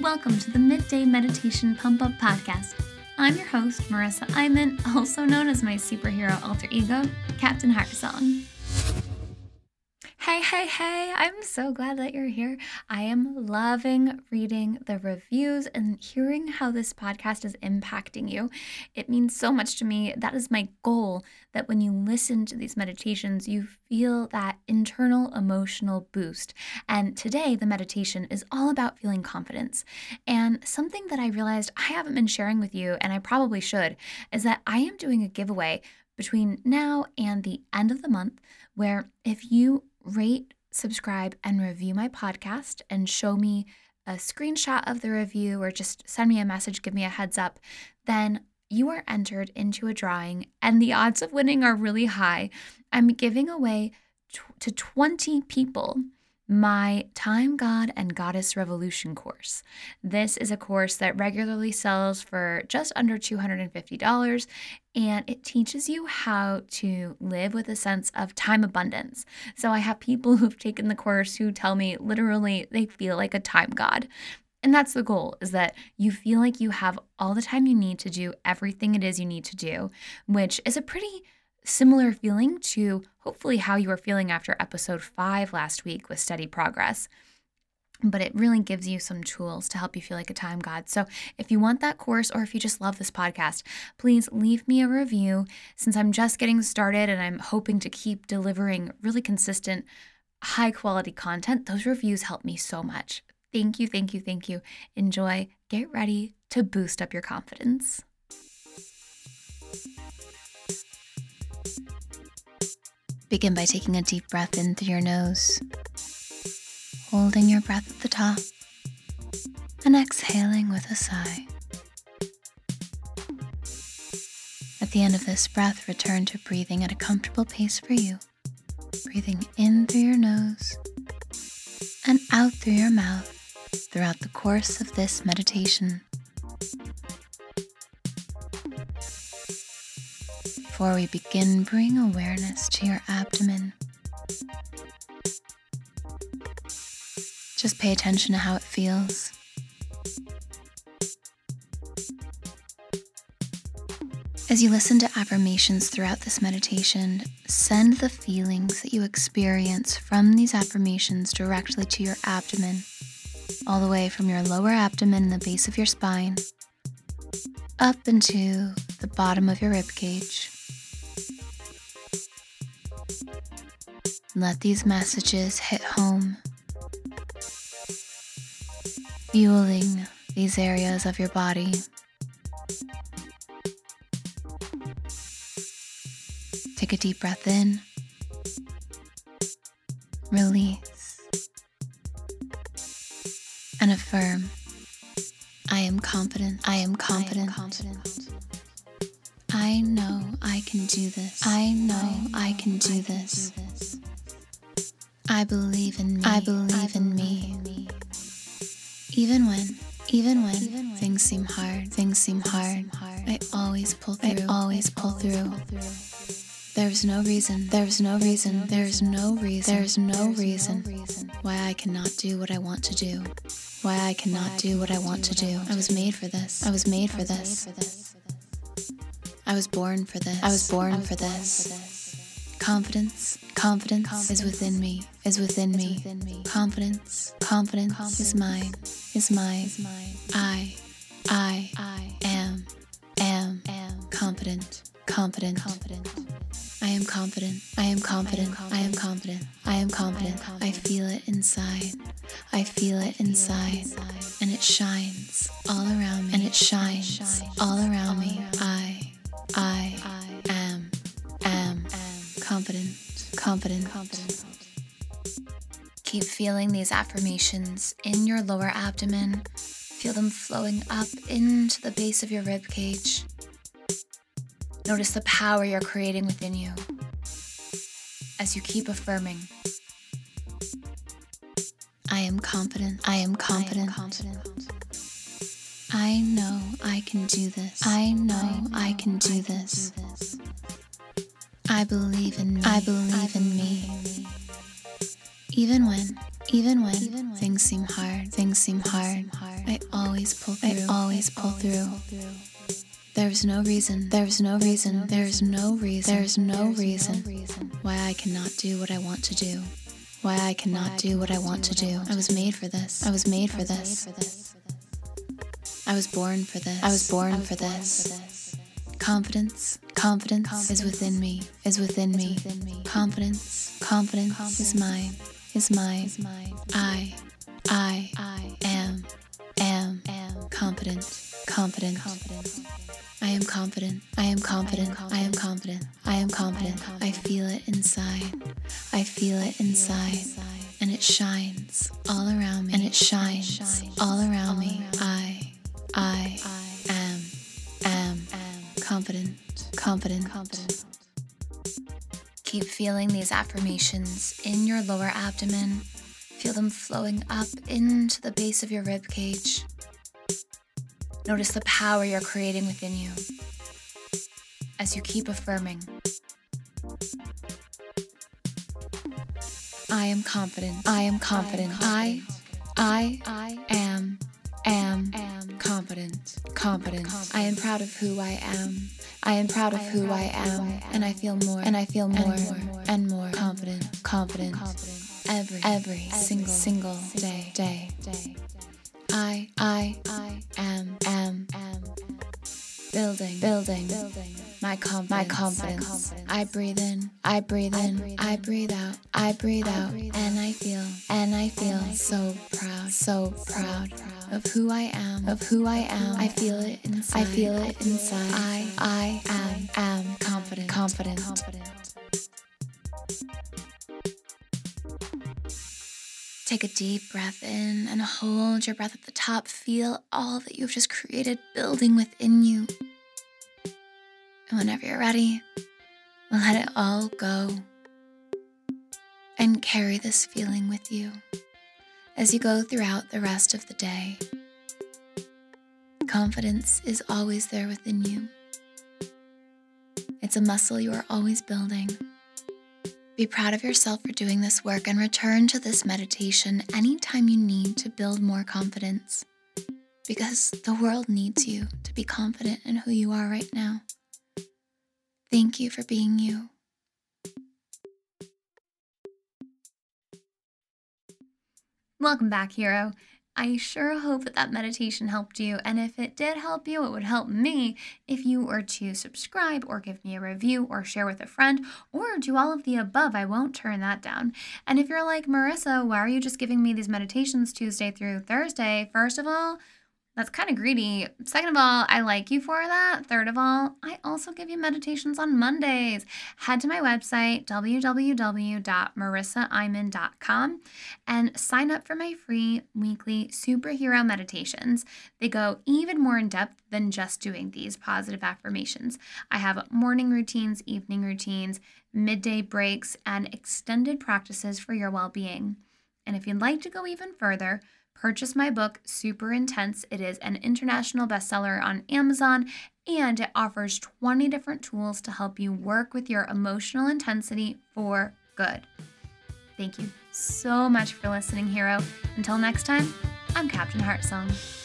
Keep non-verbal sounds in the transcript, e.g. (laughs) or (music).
Welcome to the Midday Meditation Pump Up Podcast. I'm your host, Marissa Iman, also known as my superhero alter ego, Captain Heartsong. Hey, hey, hey, I'm so glad that you're here. I am loving reading the reviews and hearing how this podcast is impacting you. It means so much to me. That is my goal that when you listen to these meditations, you feel that internal emotional boost. And today, the meditation is all about feeling confidence. And something that I realized I haven't been sharing with you, and I probably should, is that I am doing a giveaway between now and the end of the month where if you rate, subscribe, and review my podcast and show me a screenshot of the review or just send me a message, give me a heads up, then you are entered into a drawing and the odds of winning are really high. I'm giving away to 20 people my Time God and Goddess Revolution course. This is a course that regularly sells for just under $250 and it teaches you how to live with a sense of time abundance. So I have people (laughs) who've taken the course who tell me literally they feel like a time god. And that's the goal is that you feel like you have all the time you need to do everything it is you need to do, which is a pretty similar feeling to hopefully how you were feeling after episode five last week with steady progress. But it really gives you some tools to help you feel like a time god. So, if you want that course or if you just love this podcast, please leave me a review. Since I'm just getting started and I'm hoping to keep delivering really consistent, high quality content, those reviews help me so much. Thank you, thank you, thank you. Enjoy, get ready to boost up your confidence. Begin by taking a deep breath in through your nose, holding your breath at the top, and exhaling with a sigh. At the end of this breath, return to breathing at a comfortable pace for you. Breathing in through your nose and out through your mouth throughout the course of this meditation. Before we begin, bring awareness to your abdomen. Just pay attention to how it feels. As you listen to affirmations throughout this meditation, send the feelings that you experience from these affirmations directly to your abdomen, all the way from your lower abdomen and the base of your spine, up into the bottom of your rib cage. Let these messages hit home, fueling these areas of your body. Take a deep breath in, release, and affirm I am confident, I am confident. I, am confident. I know I can do this. I know I can do this. I believe in me. I believe in me. Even when, even when things seem hard, things seem hard, I always pull through. I always pull through. There's no reason, there's no reason, there's no reason, there's no reason why I cannot do what I want to do. Why I cannot do what I want to do. I was made for this. I was made for this. I was born for this. I was born for this. Confidence, confidence, is within me, is within, me. Confidence, confidence, is mine, is mine. Is mine. I, I, I am, am, am confident, confident, confident. I am confident. I am confident. I am confident. I am confident. I feel it inside. I feel it inside. And it shines all around me. And it shines all around me. Keep feeling these affirmations in your lower abdomen. Feel them flowing up into the base of your rib cage. Notice the power you're creating within you as you keep affirming. I am confident. I am confident. I, am confident. I know I can do this. I know I, know I can do I this. Can do this. I believe in me. I believe in me. Even when, even when, things seem hard, things seem hard, I always pull through. I always pull through. There's no reason. There's no reason. There's no reason. There's no reason why I cannot do what I want to do. Why I cannot do what I want to do. I was made for this. I was made for this. I was born for this. I was born for this. Confidence, confidence is within me, is within me. Confidence, confidence is mine, is my I, I, am, am, confident, confident. I am confident. I am confident. I am confident. I am confident. I feel it inside. I feel it inside. And it shines all around me. And it shines all around me. I, I am, am confident, confident, confident. Keep feeling these affirmations in your lower abdomen. Feel them flowing up into the base of your rib cage. Notice the power you're creating within you as you keep affirming. I am confident. I am confident. I, I, I am, am, am confident. Confident. I am proud of who I am. I am proud of who I am, and I feel more, and I feel more, and more confident, confident, every, every single, single day, day, day. I, I, I am, am, am building, building, building. My confidence, my confidence. I breathe in, I breathe in, I breathe out, I breathe out, and I feel, and I feel so proud, so proud. Of who I am, of who I am. I feel it inside. I feel it inside. I, I am, am confident, confident, confident. Take a deep breath in and hold your breath at the top. Feel all that you've just created building within you. And whenever you're ready, let it all go. And carry this feeling with you as you go throughout the rest of the day. Confidence is always there within you. It's a muscle you are always building. Be proud of yourself for doing this work and return to this meditation anytime you need to build more confidence. Because the world needs you to be confident in who you are right now. Thank you for being you. Welcome back, hero. I sure hope that that meditation helped you. And if it did help you, it would help me if you were to subscribe or give me a review or share with a friend or do all of the above. I won't turn that down. And if you're like, Marissa, why are you just giving me these meditations Tuesday through Thursday? First of all, that's kind of greedy. Second of all, I like you for that. Third of all, I also give you meditations on Mondays. Head to my website, www.marissaiman.com, and sign up for my free weekly superhero meditations. They go even more in depth than just doing these positive affirmations. I have morning routines, evening routines, midday breaks, and extended practices for your well being. And if you'd like to go even further, purchase my book, Super Intense. It is an international bestseller on Amazon and it offers 20 different tools to help you work with your emotional intensity for good. Thank you so much for listening, hero. Until next time, I'm Captain Heartsong.